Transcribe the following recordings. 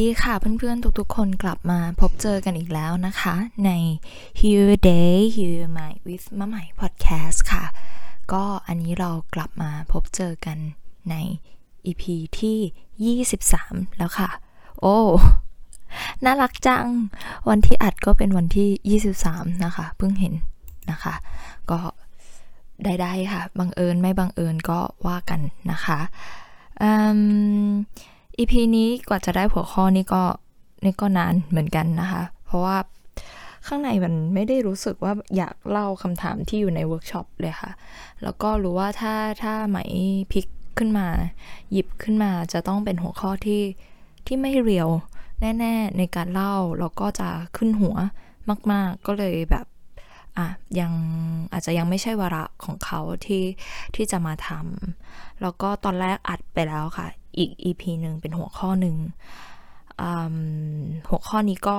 ดีค่ะเพื่อนๆ ทุกๆ คนกลับมาพบเจอกันอีกแล้วนะคะ ใน Heal Day Heal Mind with มะไหม Podcast ค่ะ ก็อันนี้เรากลับมาพบเจอกันใน EP ที่ 23 แล้วค่ะ โอ้น่ารักจัง วันที่อัดก็เป็นวันที่ 23 นะคะ เพิ่งเห็นนะคะ ก็ได้ๆค่ะ บังเอิญไม่บังเอิญก็ว่ากันนะคะอืม EP นี้กว่าจะได้หัวข้อนี้ก็นี่ก็นานเหมือนกันนะคะ เพราะว่าข้างในมันไม่ได้รู้สึกว่าอยากเล่าคำถามที่อยู่ในเวิร์กช็อปเลยค่ะ แล้วก็รู้ว่าถ้าถ้าไหม pick ขึ้นมา หยิบขึ้นมาจะต้องเป็นหัวข้อที่ที่ไม่ real แน่ ๆ ในการเล่าแล้วก็จะขึ้นหัวมาก ๆ ก็เลยแบบอะยังอาจจะยังไม่ใช่วาระของเขาที่ที่จะมาทำแล้วก็ตอนแรกอัดไปแล้วค่ะ อีก EP หนึ่งเป็นหัวข้อหนึ่งหัวข้อนี้ก็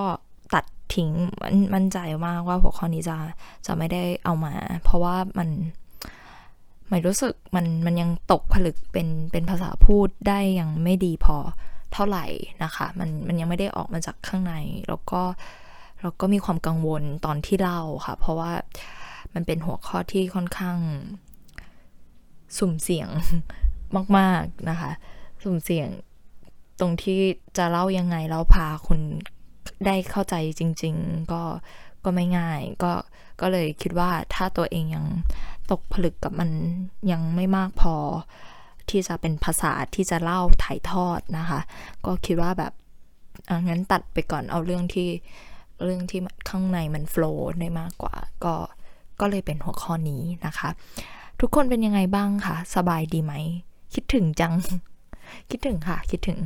ตัดทิ้งมันมั่นใจมากว่าหัวข้อนี้จะจะไม่ได้เอามา เพราะว่ามันไม่รู้สึกมันมันยังตกผลึกเป็นเป็นภาษาพูดได้ยังไม่ดีพอเท่าไหร่นะคะ มันมันยังไม่ได้ออกมาจากข้างใน แล้วก็แล้วก็มีความกังวลตอนที่เล่าค่ะ เพราะว่ามันเป็นหัวข้อที่ค่อนข้าง สุ่มเสี่ยงมาก ๆ นะคะ สุ่มเสี่ยงตรงที่จะเล่ายังไงแล้วพาคุณได้เข้าใจจริง ๆ ก็ก็ไม่ง่าย ก็ก็เลยคิดว่าถ้าตัวเองยังตกผลึกกับมันยังไม่มากพอ ที่จะเป็นภาษาที่จะเล่าถ่ายทอดนะคะ ก็คิดว่าแบบงั้นตัดไปก่อนเอาเรื่องที่เรื่องที่ข้างในมันโฟล์ได้มากกว่า ก็ก็เลยเป็นหัวข้อนี้นะคะ ทุกคนเป็นยังไงบ้างคะสบายดีไหม คิดถึงจัง คิดถึงค่ะ คิดถึง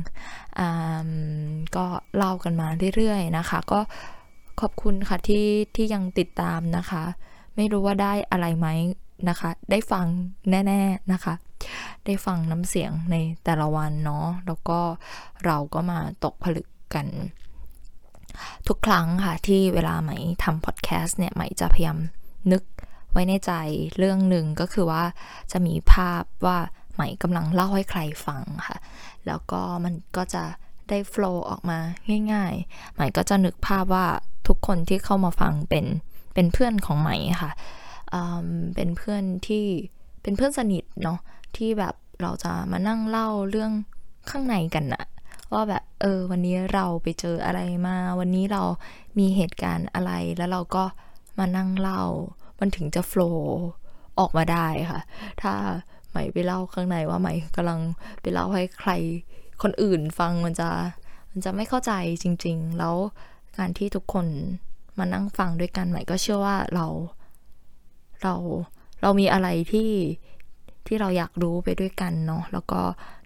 ก็เล่ากันมาเรื่อยๆนะคะ ก็ขอบคุณค่ะที่ที่ยังติดตามนะคะ ไม่รู้ว่าได้อะไรไหมนะคะ ได้ฟังแน่ๆนะคะ ได้ฟังน้ำเสียงในแต่ละวันเนาะแล้วก็เราก็มาตกผลึกกันทุกครั้งค่ะ ที่เวลาไหมทำพอดแคสต์เนี่ยไหมจะพยายามนึกไว้ในใจเรื่องหนึ่งก็คือว่าจะมีภาพว่า ไหม่กำลังเล่าให้ใครฟังค่ะ แล้วก็มันก็จะได้โฟล์ออกมาง่ายๆไหม่ก็จะนึกภาพว่าทุกคนที่เข้ามาฟังเป็นเป็นเพื่อนของไหม่ค่ะเป็นเพื่อนที่เป็นเพื่อนสนิทเนาะที่แบบเราจะมานั่งเล่าเรื่องข้างในกันอะว่าแบบเออวันนี้เราไปเจออะไรมา วันนี้เรามีเหตุการณ์อะไรแล้วเราก็มานั่งเล่า มันถึงจะโฟล์ออกมาได้ค่ะ ถ้า หมไปเล่าข้างในว่าใหม่กำลังไปเล่าให้ใครคนอื่นฟังมันจะมันจะไม่เข้าใจจริง ๆ แล้วการที่ทุกคนมานั่งฟังด้วยกันใหม่ก็เชื่อว่าเราเราเรามีอะไรที่ที่เราอยากรู้ไปด้วยกันเนาะแล้วก็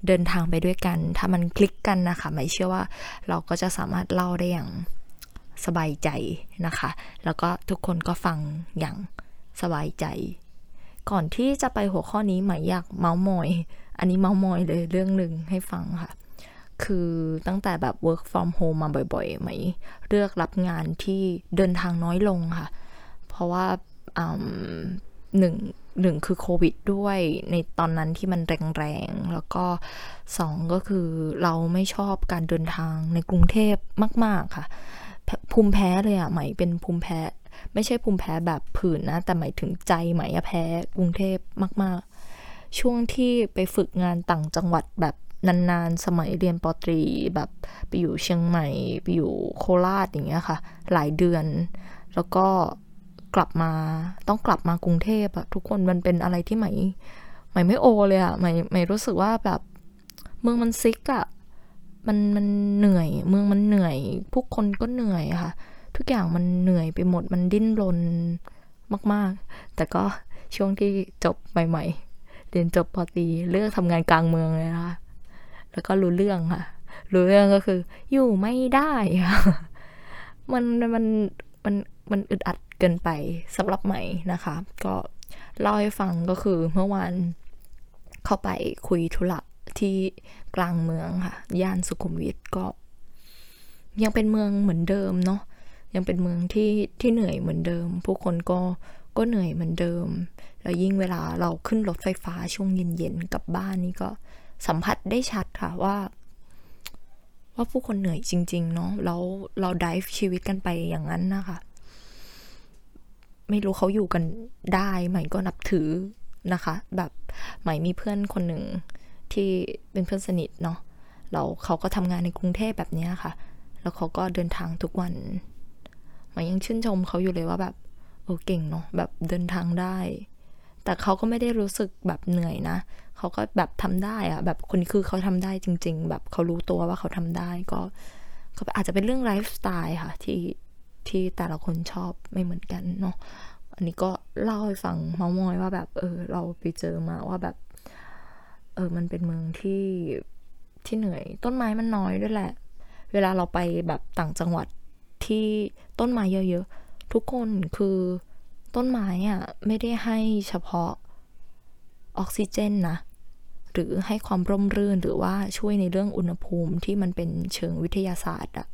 เดินทางไปด้วยกัน ถ้ามันคลิกกันนะคะไม่เชื่อว่าเราก็จะสามารถเล่าได้อย่างสบายใจนะคะ แล้วก็ทุกคนก็ฟังอย่างสบายใจ ก่อนที่จะไปหัวข้อนี้หมายอยากเมาส์มอย อันนี้เมาส์มอยเลยเรื่องหนึ่งให้ฟังค่ะ คือตั้งแต่แบบ work from home มาบ่อยๆไหมเลือกรับงานที่เดินทางน้อยลงค่ะ เพราะว่าหนึ่งหนึ่งคือโควิดด้วยในตอนนั้นที่มันแรงๆ แล้วก็สองก็คือเราไม่ชอบการเดินทางในกรุงเทพมาก ๆค่ะ ภูมิแพ้เลยอะหมเป็นภูมิแพ้ ไม่ใช่ภูมิแพ้แบบผื่นนะ แต่หมายถึงใจหมายแพ้กรุงเทพมาก ๆ ช่วงที่ไปฝึกงานต่างจังหวัดแบบนาน ๆ สมัยเรียนปตรีแบบไปอยู่เชียงใหม่ไปอยู่โคราชอย่างเงี้ยค่ะ หลายเดือน แล้วก็กลับมาต้องกลับมากรุงเทพอะทุกคนมันเป็นอะไรที่ใหม่ใหม่ไม่โอเลยอะใหม่ใหม่รู้สึกว่าแบบเมืองมันซิกอะมันมันเหนื่อย เมืองมันเหนื่อย ผู้คนก็เหนื่อยค่ะ ทุกอย่างมันเหนื่อยไปหมดมันดิ้นรนมาก ๆ แต่ก็ช่วงที่จบใหม่ ๆ เรียนจบปอตีเลือกทำงานกลางเมืองเลยนะคะแล้วก็รู้เรื่องค่ะ รู้เรื่องก็คือ อยู่ไม่ได้มันมันมันมันอึดอัดเกินไปสำหรับใหม่นะคะ ก็เล่าให้ฟังก็คือเมื่อวานเข้าไปคุยธุระที่กลางเมืองค่ะ ย่านสุขุมวิทก็ ยังเป็นเมืองเหมือนเดิมเนาะ ยังเป็นเมืองที่ที่เหนื่อยเหมือนเดิม ผู้คนก็ก็เหนื่อยเหมือนเดิม แล้วยิ่งเวลาเราขึ้นรถไฟฟ้าช่วงเย็นๆกับบ้านนี่ก็สัมผัสได้ชัดค่ะว่า ว่าผู้คนเหนื่อยจริง ๆ เนาะแล้วเราดิฟชีวิตกันไปอย่างนั้นนะคะ ไม่รู้เขาอยู่กันได้ใหม่ก็นับถือนะคะ แบบใหม่มีเพื่อนคนหนึ่งที่เป็นเพื่อนสนิทเนาะเราเขาก็ทำงานในกรุงเทพแบบนี้ค่ะ แล้วเขาก็เดินทางทุกวัน หม่ยังชื่นชมเขาอยู่เลยว่าแบบโอ้เก่งเนาะแบบเดินทางได้ แต่เขาก็ไม่ได้รู้สึกแบบเหนื่อยนะเขาก็แบบทำได้อะแบบคนคือเขาทำได้จริง ๆ แบบเขารู้ตัวว่าเขาทำได้ก็ก็อาจจะเป็นเรื่องไลฟ์สไตล์ค่ะที่ที่แต่ละคนชอบไม่เหมือนกันเนาะอันนี้ก็เล่าให้ฟังเมามอยว่าแบบ เออ เราไปเจอมาว่าแบบ เออมันเป็นเมืองที่ที่เหนื่อย ต้นไม้มันน้อยด้วยแหละ เวลาเราไปแบบต่างจังหวัด ที่ต้นไม้เยอะๆ ทุกคนคือต้นไม้อะ่ะไม่ได้ให้เฉพาะออกซิเจนนะ หรือให้ความร่มรื่นหรือว่าช่วยในเรื่องอุณหภูมิที่มันเป็นเชิงวิทยาศาสตร์อะ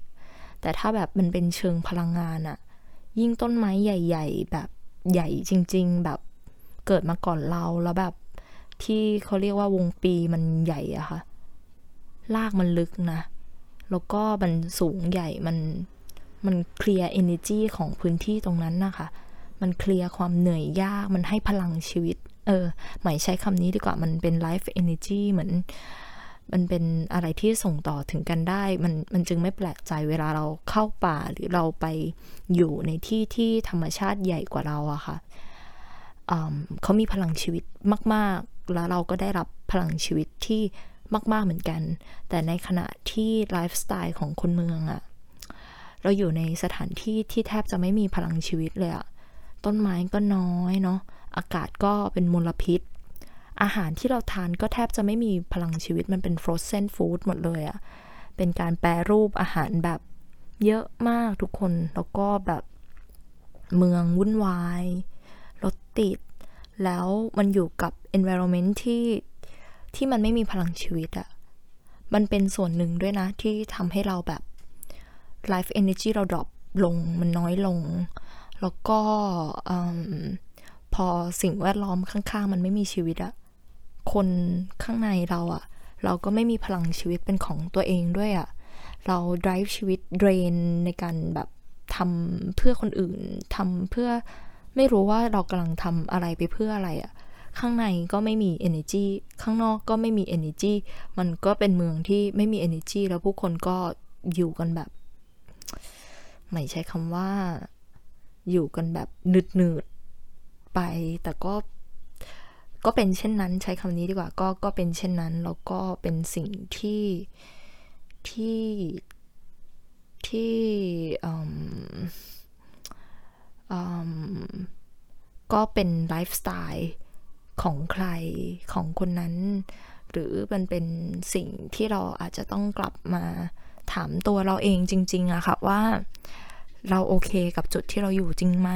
แต่ถ้าแบบมันเป็นเชิงพลังงานอะยิ่งต้นไม้ใหญ่ ๆ แบบใหญ่จริง ๆ แบบเกิดมาก่อนเราแล้วแบบที่เขาเรียกว่าวงปีมันใหญ่อะค่ะลากมันลึกนะ แล้วก็มันสูงใหญ่มัน มันเคลียร์เอเนจีของพื้นที่ตรงนั้นนะคะ มันเคลียร์ความเหนื่อยยาก มันให้พลังชีวิต เออหมายใช้คำนี้ดีกว่า มันเป็น life energy เหมือน มันเป็นอะไรที่ส่งต่อถึงกันได้ มัน มันจึงไม่แปลกใจเวลาเราเข้าป่าหรือเราไปอยู่ในที่ที่ธรรมชาติใหญ่กว่าเราอะค่ะเขามีพลังชีวิตมาก ๆ แล้วเราก็ได้รับพลังชีวิตที่มาก ๆ เหมือนกัน แต่ในขณะที่ไลฟ์สไตล์ของคนเมืองอะ เราอยู่ในสถานที่ที่แทบจะไม่มีพลังชีวิตเลยอะต้นไม้ก็น้อยเนาะอากาศก็เป็นมลพิษ อาหารที่เราทานก็แทบจะไม่มีพลังชีวิตมันเป็น frozen food หมดเลยอะเป็นการแปรรูปอาหารแบบเยอะมากทุกคนแล้วก็แบบเมืองวุ่นวายรถติด แล้วมันอยู่กับ environment ที่ที่มันไม่มีพลังชีวิตอะมันเป็นส่วนหนึ่งด้วยนะที่ทำให้เราแบบ life energy เราดรอปลงมันน้อยลง แล้วก็พอสิ่งแวดล้อมข้างๆ มันไม่มีชีวิตอะคนข้างในเราอะเราก็ไม่มีพลังชีวิตเป็นของตัวเองด้วยอะเรา drive ชีวิต drain ในการแบบทำเพื่อคนอื่นทำเพื่อไม่รู้ว่าเรากำลังทำอะไรไปเพื่ออะไรอะข้างในก็ไม่มี energy ข้างนอกก็ไม่มี energy มันก็เป็นเมืองที่ไม่มี energy แล้วผู้คนก็อยู่กันแบบ ไม่ใช้คำว่า อยู่กันแบบหนืดนืดไป แต่ก็ก็เป็นเช่นนั้นใช้คำนี้ดีกว่า ก็ก็เป็นเช่นนั้น แล้วก็เป็นสิ่งที่ที่ที่ก็เป็นไลฟ์สไตล์ของใครของคนนั้น หรือมันเป็นสิ่งที่เราอาจจะต้องกลับมา ถามตัวเราเองจริงๆอะค่ะว่าเราโอเคกับจุดที่เราอยู่จริงไหม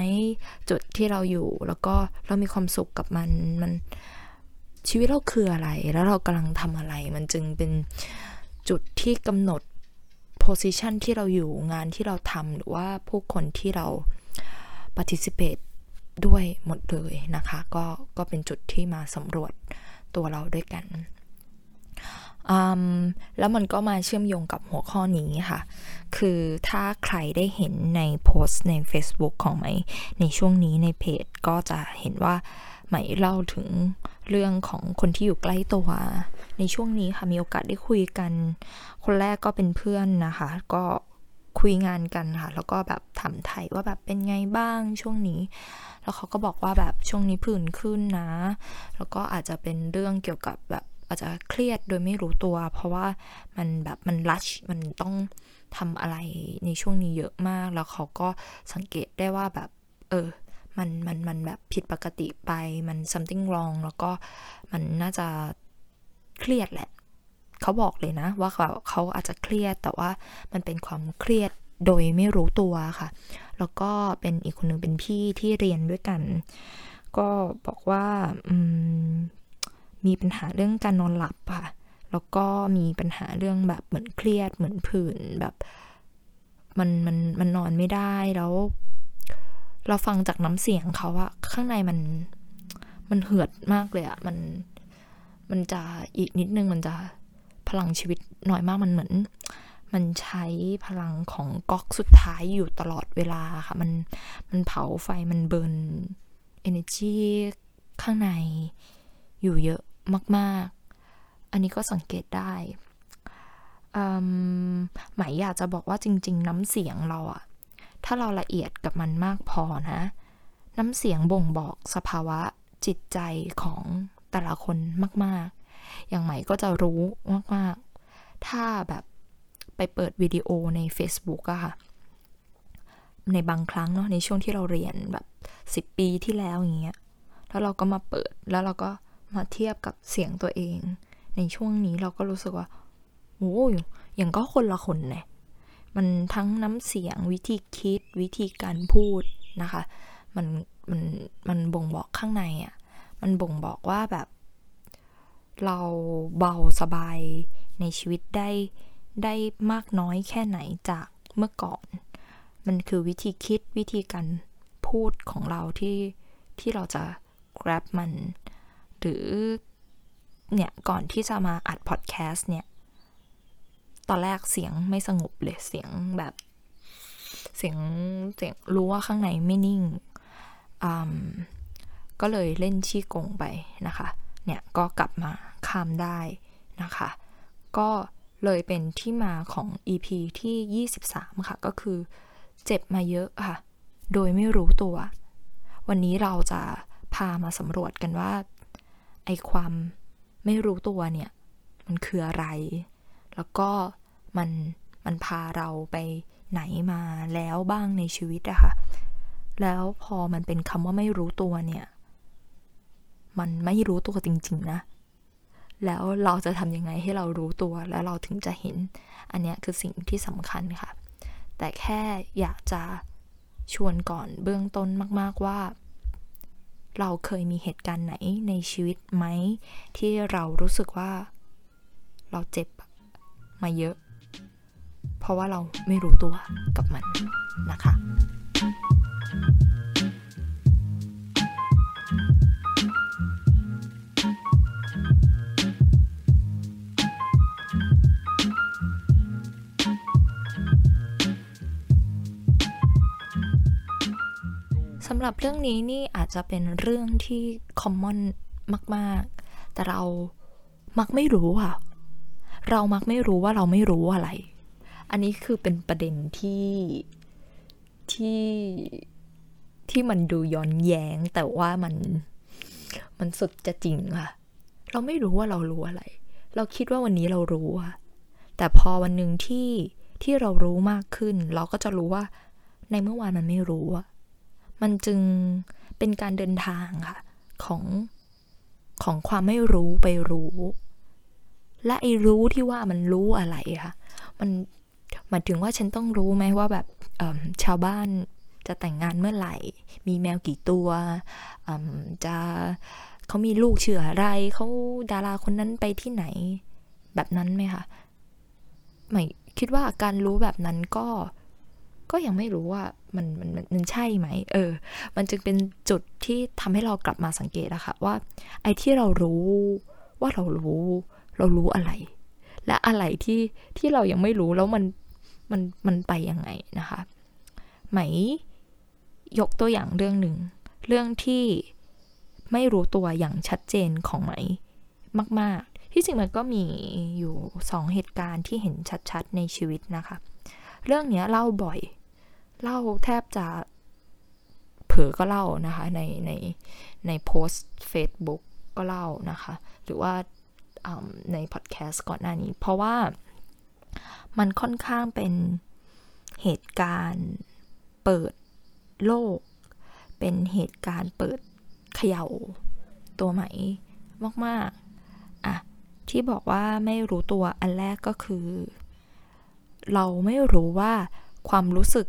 จุดที่เราอยู่แล้วก็เรามีความสุขกับมันมันชีวิตเราคืออะไร แล้วเรากำลังทำอะไร มันจึงเป็นจุดที่กำหนด position ที่เราอยู่งานที่เราทำหรือว่าผู้คนที่เรา participate ด้วยหมดเลยนะคะ ก็ก็เป็นจุดที่มาสำรวจตัวเราด้วยกัน แล้วมันก็มาเชื่อมโยงกับหัวข้อนี้ค่ะ คือถ้าใครได้เห็นในโพสต์ใน Facebook ของไหมในช่วงนี้ในเพจก็จะเห็นว่าไหมเล่าถึงเรื่องของคนที่อยู่ใกล้ตัว ในช่วงนี้ค่ะมีโอกาสได้คุยกัน คนแรกก็เป็นเพื่อนนะคะ ก็คุยงานกันค่ะ แล้วก็แบบถามไทยว่าแบบเป็นไงบ้างช่วงนี้ แล้วเขาก็บอกว่าแบบช่วงนี้ผื่นขึ้นนะ แล้วก็อาจจะเป็นเรื่องเกี่ยวกับแบบ อาจจะเครียดโดยไม่รู้ตัว เพราะว่ามันแบบมันรัชมันต้องทำอะไรในช่วงนี้เยอะมาก แล้วเขาก็สังเกตได้ว่าแบบ เออ มันมันมันแบบผิดปกติไป มัน something wrong แล้วก็มันน่าจะเครียดแหละ เขาบอกเลยนะ ว่าเขาเขาอาจจะเครียด แต่ว่ามันเป็นความเครียดโดยไม่รู้ตัวค่ะ แล้วก็เป็นอีกคนหนึ่งเป็นพี่ที่เรียนด้วยกัน ก็บอกว่ามี มีปัญหาเรื่องการนอนหลับค่ะ แล้วก็มีปัญหาเรื่องแบบเหมือนเครียดเหมือนผื่นแบบมันมันมันนอนไม่ได้แล้ว เราฟังจากน้ำเสียงเขาอะข้างในมันมันเหือดมากเลยอะมันมันจะอีกนิดนึงมันจะพลังชีวิตน้อยมากมันเหมือน มันใช้พลังของก๊อกสุดท้ายอยู่ตลอดเวลาค่ะ มันมันเผาไฟมันเบิร์น energy ข้างในอยู่เยอะ มาก ๆ อันนี้ก็สังเกตได้หมายอยากจะบอกว่าจริง ๆ น้ำเสียงเราอะถ้าเราละเอียดกับมันมากพอนะ น้ำเสียงบ่งบอกสภาวะจิตใจของแต่ละคนมาก ๆ อย่างใหม่ก็จะรู้มาก ๆ ถ้าแบบไปเปิดวิดีโอใน Facebook อะค่ะ ในบางครั้งเนาะในช่วงที่เราเรียนแบบสิบปีที่แล้วอย่างเงี้ย แล้วเราก็มาเปิดแล้วเราก็ มาเทียบกับเสียงตัวเอง ในช่วงนี้เราก็รู้สึกว่าโอ้ยอย่างก็คนละคนเนี่ยมันทั้งน้ำเสียงวิธีคิดวิธีการพูดนะคะ มันมันมันบ่งบอกข้างในอะ่ะมันบ่งบอกว่าแบบ เราเบาสบายในชีวิตได้ได้มากน้อยแค่ไหนจากเมื่อก่อน มันคือวิธีคิดวิธีการพูดของเราที่ที่เราจะ grab มัน หรือเนี่ยก่อนที่จะมาอัดพอดแคสต์เนี่ย ตอนแรกเสียงไม่สงบเลยเสียงแบบ เสียงเสียงรู้ว่าข้างในไม่นิ่ง ก็เลยเล่นชี้กงไปนะคะ เนี่ยก็กลับมาคามได้นะคะ ก็เลยเป็นที่มาของ EP ที่ 23 ค่ะ ก็คือเจ็บมาเยอะค่ะ โดยไม่รู้ตัว วันนี้เราจะพามาสำรวจกันว่า ไอความไม่รู้ตัวเนี่ย มันคืออะไร แล้วก็มันมันพาเราไปไหนมาแล้วบ้างในชีวิตอะค่ะ แล้วพอมันเป็นคำว่าไม่รู้ตัวเนี่ย มันไม่รู้ตัวจริง ๆ นะ แล้วเราจะทำยังไงให้เรารู้ตัวแล้วเราถึงจะเห็น อันนี้คือสิ่งที่สำคัญค่ะ แต่แค่อยากจะชวนก่อนเบื้องต้นมาก ๆว่า เราเคยมีเหตุการณ์ไหนในชีวิตไหม ที่เรารู้สึกว่า เราเจ็บมาเยอะ เพราะว่าเราไม่รู้ตัวกับมันนะคะ สำหรับเรื่องนี้นี่อาจจะเป็นเรื่องที่คอมมอนมากๆ แต่เรามักไม่รู้ค่ะเรามักไม่รู้ว่าเราไม่รู้อะไร อันนี้คือเป็นประเด็นที่ที่ที่มันดูย้อนแย้ง แต่ว่ามันมันสุดจะจริงค่ะ เราไม่รู้ว่าเรารู้อะไร เราคิดว่าวันนี้เรารู้อะแต่พอวันหนึ่งที่ที่เรารู้มากขึ้น เราก็จะรู้ว่าในเมื่อวานมันไม่รู้อะ มันจึงเป็นการเดินทางค่ะ ของของความไม่รู้ไปรู้ และไอ้รู้ที่ว่ามันรู้อะไรค่ะมันหมายถึงว่าฉันต้องรู้ไหมว่าแบบชาวบ้านจะแต่งงานเมื่อไหร่ มีแมวกี่ตัวจะเขามีลูกเชื่ออะไรเขาดาราคนนั้นไปที่ไหน แบบนั้นไหมคะไม่คิดว่าการรู้แบบนั้นก็ ก็ยังไม่รู้ว่ามันมันมันใช่ไหมเออ มันจึงเป็นจุดที่ทำให้เรากลับมาสังเกตอะคะว่า ไอ้ที่เรารู้ว่าเรารู้ เรารู้อะไร และอะไรที่ที่เรายังไม่รู้แล้วมันมันมันไปยังไงนะคะ ไหมยกตัวอย่างเรื่องหนึ่ง เรื่องที่ไม่รู้ตัวอย่างชัดเจนของไหมมาก ๆ ที่จริงมันก็มีอยู่สองเหตุการณ์ที่เห็นชัด ๆ ในชีวิตนะคะ เรื่องนี้เล่าบ่อย เล่าแทบจะเผลอก็เล่านะคะในในในโพสต์ Facebook ก็เล่านะคะ หรือว่าในพอดแคสต์ก่อนหน้านี้ เพราะว่ามันค่อนข้างเป็นเหตุการณ์เปิดโลก เป็นเหตุการณ์เปิดเขย่าตัวใหม่มากๆอะที่บอกว่าไม่รู้ตัวอันแรกก็คือ เราไม่รู้ว่าความรู้สึก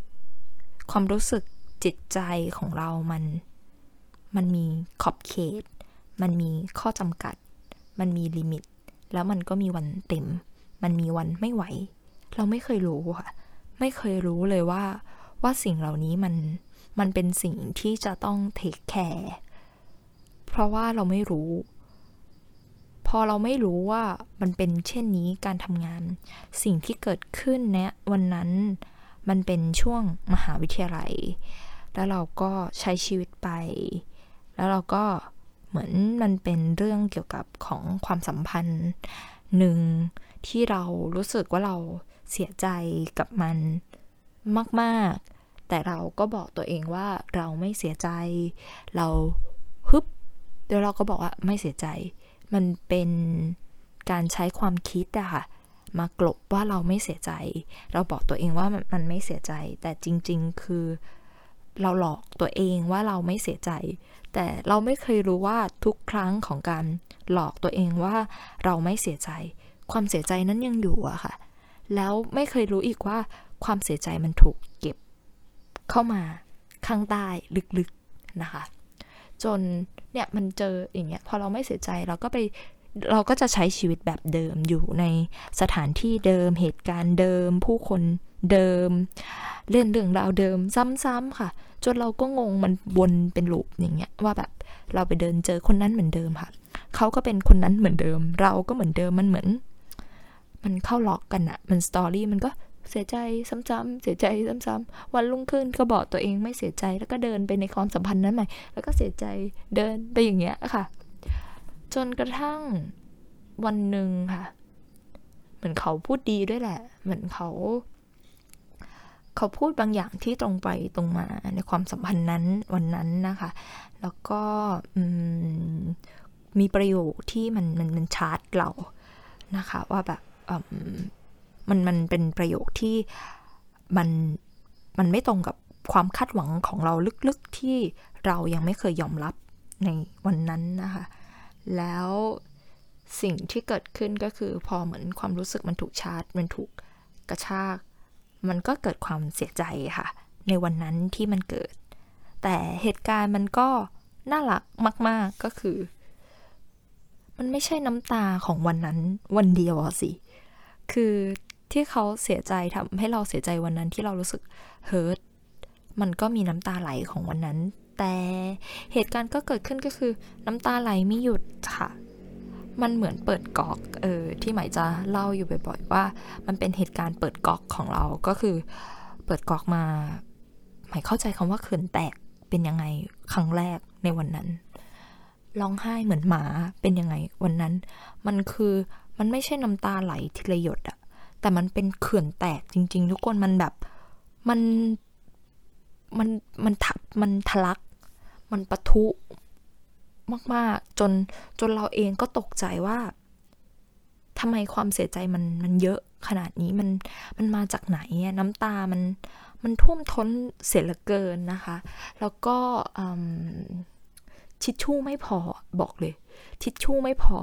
ความรู้สึกจิตใจของเรามัน มันมีขอบเขต มันมีข้อจำกัด มันมีลิมิต แล้วมันก็มีวันเต็ม มันมีวันไม่ไหว เราไม่เคยรู้ค่ะ ไม่เคยรู้เลยว่า ว่าสิ่งเหล่านี้มัน มันเป็นสิ่งที่จะต้องเทคแคร์เพราะว่าเราไม่รู้ พอเราไม่รู้ว่ามันเป็นเช่นนี้การทำงาน สิ่งที่เกิดขึ้นเนี่ยวันนั้น มันเป็นช่วงมหาวิทยาลัย แล้วเราก็ใช้ชีวิตไป แล้วเราก็เหมือนมันเป็นเรื่องเกี่ยวกับของความสัมพันธ์หนึ่งที่เรารู้สึกว่าเราเสียใจกับมันมาก ๆ แต่เราก็บอกตัวเองว่าเราไม่เสียใจ เราฮึบแล้วเราก็บอกว่าไม่เสียใจ มันเป็นการใช้ความคิดอะค่ะ มากลบว่าเราไม่เสียใจ เราบอกตัวเองว่ามันไม่เสียใจ แต่จริง ๆ คือเราหลอกตัวเองว่าเราไม่เสียใจ แต่เราไม่เคยรู้ว่าทุกครั้งของการหลอกตัวเองว่าเราไม่เสียใจ ความเสียใจนั้นยังอยู่อะค่ะ แล้วไม่เคยรู้อีกว่าความเสียใจมันถูกเก็บ เข้ามาข้างใต้ลึกๆนะคะ จนเนี่ยมันเจออย่างเงี้ยพอเราไม่เสียใจเราก็ไป เราก็จะใช้ชีวิตแบบเดิมอยู่ในสถานที่เดิมเหตุการณ์เดิม ผู้คนเดิม เล่นเรื่องราวเดิมซ้ำๆค่ะ จนเราก็งงมันวนเป็นลูปอย่างเงี้ยว่าแบบเราไปเดินเจอคนนั้นเหมือนเดิมค่ะเขาก็เป็นคนนั้นเหมือนเดิม เราก็เหมือนเดิมมันเหมือน มันเข้าล็อกกันอะมันสตอรี่มันก็เสียใจซ้ำๆเสียใจซ้ำๆวันรุ่งขึ้นก็บอกตัวเองไม่เสียใจแล้วก็เดินไปในความสัมพันธ์นั้นใหม่ แล้วก็เสียใจเดินไปอย่างเงี้ยค่ะ จนกระทั่งวันหนึ่งค่ะ เหมือนเขาพูดดีด้วยแหละ เหมือนเขา เขาพูดบางอย่างที่ตรงไปตรงมาในความสัมพันธ์นั้นวันนั้นนะคะ แล้วก็มีประโยคที่มันมันมันชาร์จเรานะคะ ว่าแบบมันมันเป็นประโยคที่มันมันไม่ตรงกับความคาดหวังของเราลึกๆที่เรายังไม่เคยยอมรับในวันนั้นนะคะ แล้วสิ่งที่เกิดขึ้นก็คือพอเหมือนความรู้สึกมันถูกชาร์จ มันถูกกระชาก มันก็เกิดความเสียใจค่ะ ในวันนั้นที่มันเกิด แต่เหตุการณ์มันก็น่ารักมาก ๆก็คือ มันไม่ใช่น้ำตาของวันนั้นวันเดียวสิ คือที่เขาเสียใจทำให้เราเสียใจวันนั้นที่เรารู้สึกเฮิร์ตมันก็มีน้ำตาไหลของวันนั้น แต่เหตุการณ์ก็เกิดขึ้นก็คือน้ำตาไหลไม่หยุดค่ะ มันเหมือนเปิดกอกเออที่หมายจะเล่าอยู่บ่อยๆว่า มันเป็นเหตุการณ์เปิดกอกของเราก็คือ เปิดกอกมา หมายเข้าใจคำว่าเขินแตกเป็นยังไงครั้งแรกในวันนั้นร้องไห้เหมือนหมาเป็นยังไงวันนั้น มันคือมันไม่ใช่น้ำตาไหลทีละหยดอะแต่มันเป็นเขื่อนแตกจริง ๆ ทุกคนมันแบบมันมันมันทัมันทะลัก มันปะทุมากๆ จนจนเราเองก็ตกใจว่าทำไมความเสียใจมันมันเยอะขนาดนี้มันมันมาจากไหนน้ำตามันมันท่วมท้นเสียเหลือเกินนะคะ แล้วก็ทิชชู่ไม่พอบอกเลย ทิชชู่ไม่พอ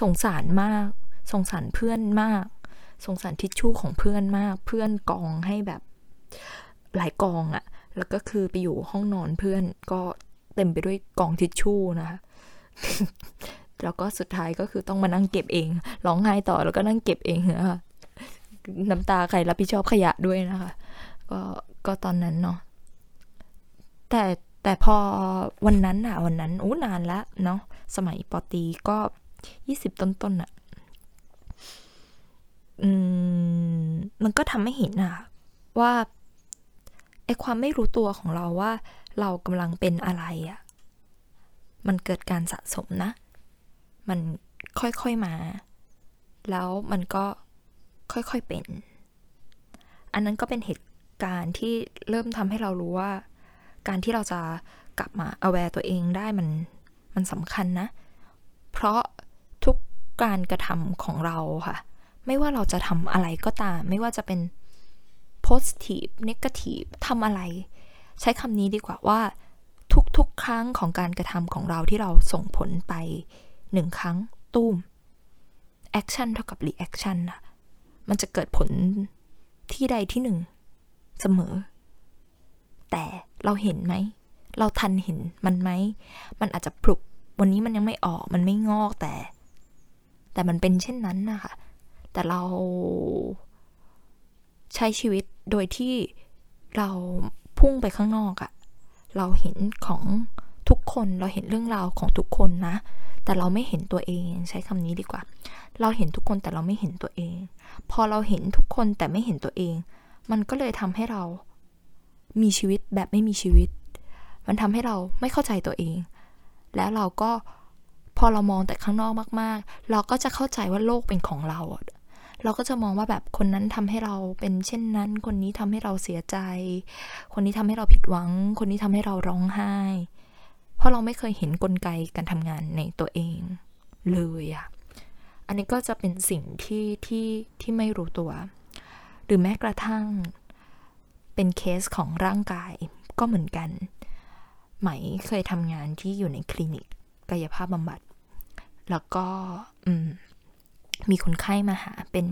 สงสารมาก สงสารเพื่อนมาก สงสารทิชชู่ของเพื่อนมาก เพื่อนกองให้แบบหลายกองอะแล้วก็คือไปอยู่ห้องนอนเพื่อนก็ เต็มไปด้วยกองทิชชู่นะคะแล้วก็สุดท้ายก็คือต้องมานั่งเก็บเองร้องไห้ต่อแล้วก็นั่งเก็บเองนะคะน้ำตาใครรับผิดชอบขยะด้วยนะคะ ก็ก็ตอนนั้นเนาะแต่แต่พอวันนั้นอะวันนั้นโอ้นานละเนาะสมัยปอตีก็ยี่สิบต้นๆอะอืมมันก็ทำให้เห็นอะว่าไอความไม่รู้ตัวของเราว่า เรากำลังเป็นอะไรอะมันเกิดการสะสมนะ มันค่อยๆมา แล้วมันก็ค่อยๆเป็น อันนั้นก็เป็นเหตุการณ์ที่เริ่มทำให้เรารู้ว่า การที่เราจะกลับมา aware ตัวเองได้มันมันสำคัญนะ เพราะทุกการกระทำของเราค่ะ ไม่ว่าเราจะทำอะไรก็ตาม ไม่ว่าจะเป็น positive negative ทำอะไร ใช้คำนี้ดีกว่าว่า ทุกๆ ครั้งของการกระทำของเราที่เราส่งผลไปหนึ่งครั้งตุ้ม action เท่ากับ reaction อะมันจะเกิดผลที่ใดที่หนึ่งเสมอ แต่เราเห็นไหม เราทันเห็นมันไหม มันอาจจะปลุก วันนี้มันยังไม่ออก มันไม่งอกแต่ แต่มันเป็นเช่นนั้นนะคะ แต่เราใช้ชีวิตโดยที่เรา พุ่งไปข้างนอกอะเราเห็นของทุกคนเราเห็นเรื่องราวของทุกคนนะ แต่เราไม่เห็นตัวเองใช้คำนี้ดีกว่า เราเห็นทุกคนแต่เราไม่เห็นตัวเอง พอเราเห็นทุกคนแต่ไม่เห็นตัวเอง มันก็เลยทำให้เรามีชีวิตแบบไม่มีชีวิต มันทำให้เราไม่เข้าใจตัวเอง แล้วเราก็พอเรามองแต่ข้างนอกมาก ๆ เราก็จะเข้าใจว่าโลกเป็นของเรา เราก็จะมองว่าแบบคนนั้นทำให้เราเป็นเช่นนั้น คนนี้ทำให้เราเสียใจ คนนี้ทำให้เราผิดหวัง คนนี้ทำให้เราร้องไห้ เพราะเราไม่เคยเห็นนกลไกการทำงานในตัวเองเลยอะอันนี้ก็จะเป็นสิ่งที่ที่ที่ไม่รู้ตัว หรือแม้กระทั่งเป็นเคสของร่างกายก็เหมือนกัน ไหมเคยทำงานที่อยู่ในคลินิกกายภาพบำบัด แล้วก็ อืม มีคนไข้มาหา เป็น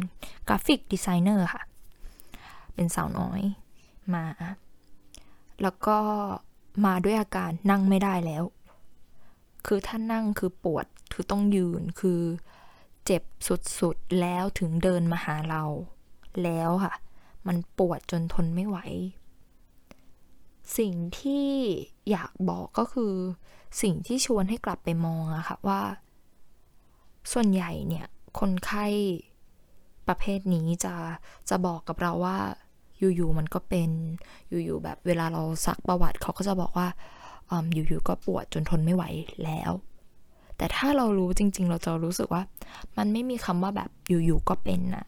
graphic designer ค่ะ เป็นสาวน้อยมา แล้วก็มาด้วยอาการนั่งไม่ได้แล้ว คือถ้านั่งคือปวด คือต้องยืน คือเจ็บสุดๆ แล้วถึงเดินมาหาเรา แล้วค่ะ มันปวดจนทนไม่ไหว สิ่งที่อยากบอกก็คือ สิ่งที่ชวนให้กลับไปมองอะค่ะว่า ส่วนใหญ่เนี่ย คนไข้ประเภทนี้จะจะบอกกับเราว่าอยู่ๆมันก็เป็นอยู่ๆแบบเวลาเราซักประวัติเขาก็จะบอกว่าอยู่ๆก็ปวดจนทนไม่ไหวแล้ว แต่ถ้าเรารู้จริง ๆ เราจะรู้สึกว่า มันไม่มีคำว่าแบบอยู่ๆก็เป็นอะ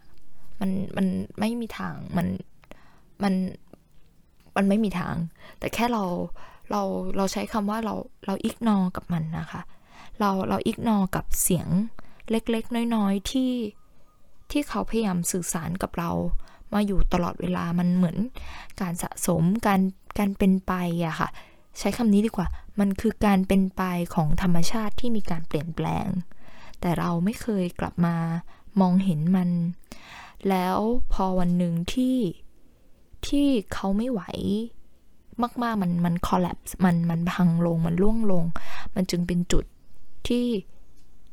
มันมันไม่มีทางมันมันมันไม่มีทาง แต่แค่เราเราเราใช้คำว่าเราเราอิกนอกับมันนะคะ เราเราอิกนอกับเสียง เล็กๆ น้อยๆ ที่ที่เขาพยายามสื่อสารกับเรามาอยู่ตลอดเวลามันเหมือนการสะสมการการเป็นไปอะค่ะ ใช้คำนี้ดีกว่า มันคือการเป็นไปของธรรมชาติที่มีการเปลี่ยนแปลง แต่เราไม่เคยกลับมามองเห็นมัน แล้วพอวันหนึ่งที่ที่เขาไม่ไหวมากๆมันมันคอลลปมันมันพังลงมันล่วงลง มันจึงเป็นจุดที่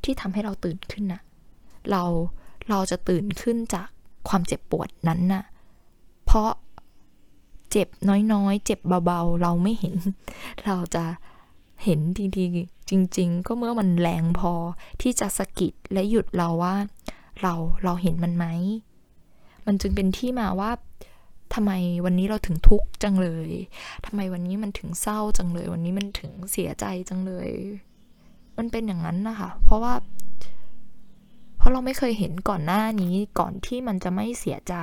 ที่ทำให้เราตื่นขึ้นนะเราเราจะตื่นขึ้นจากความเจ็บปวดนั้นนะ่ะเพราะเจ็บน้อยๆ เจ็บเบาๆ เราไม่เห็น เราจะเห็นทีๆ จริง ๆ ก็เมื่อมันแรงพอที่จะสะกิดและหยุดเราว่า เราเราเห็นมันไหม มันจึงเป็นที่มาว่าทำไมวันนี้เราถึงทุกข์จังเลยทำไมวันนี้มันถึงเศร้าจังเลย วันนี้มันถึงเสียใจจังเลย มันเป็นอย่างนั้นนะคะ เพราะว่า เพราะเราไม่เคยเห็นก่อนหน้านี้ ก่อนที่มันจะไม่เสียใจ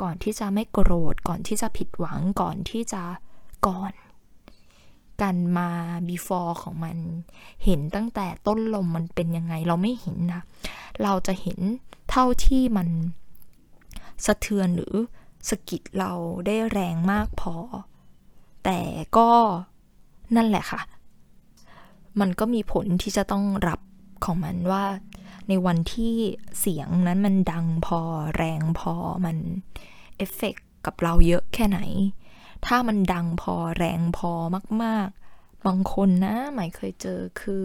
ก่อนที่จะไม่โกรธ ก่อนที่จะผิดหวัง ก่อนที่จะก่อน กันมา before ของมัน เห็นตั้งแต่ต้นลมมันเป็นยังไง เราไม่เห็นนะ เราจะเห็นเท่าที่มันสะเทือนหรือสกิดเราได้แรงมากพอ แต่ก็นั่นแหละค่ะ มันก็มีผลที่จะต้องรับของมันว่า ในวันที่เสียงนั้นมันดังพอแรงพอมันเอฟเฟกกับเราเยอะแค่ไหน ถ้ามันดังพอแรงพอมากๆ บางคนนะหมายเคยเจอคือ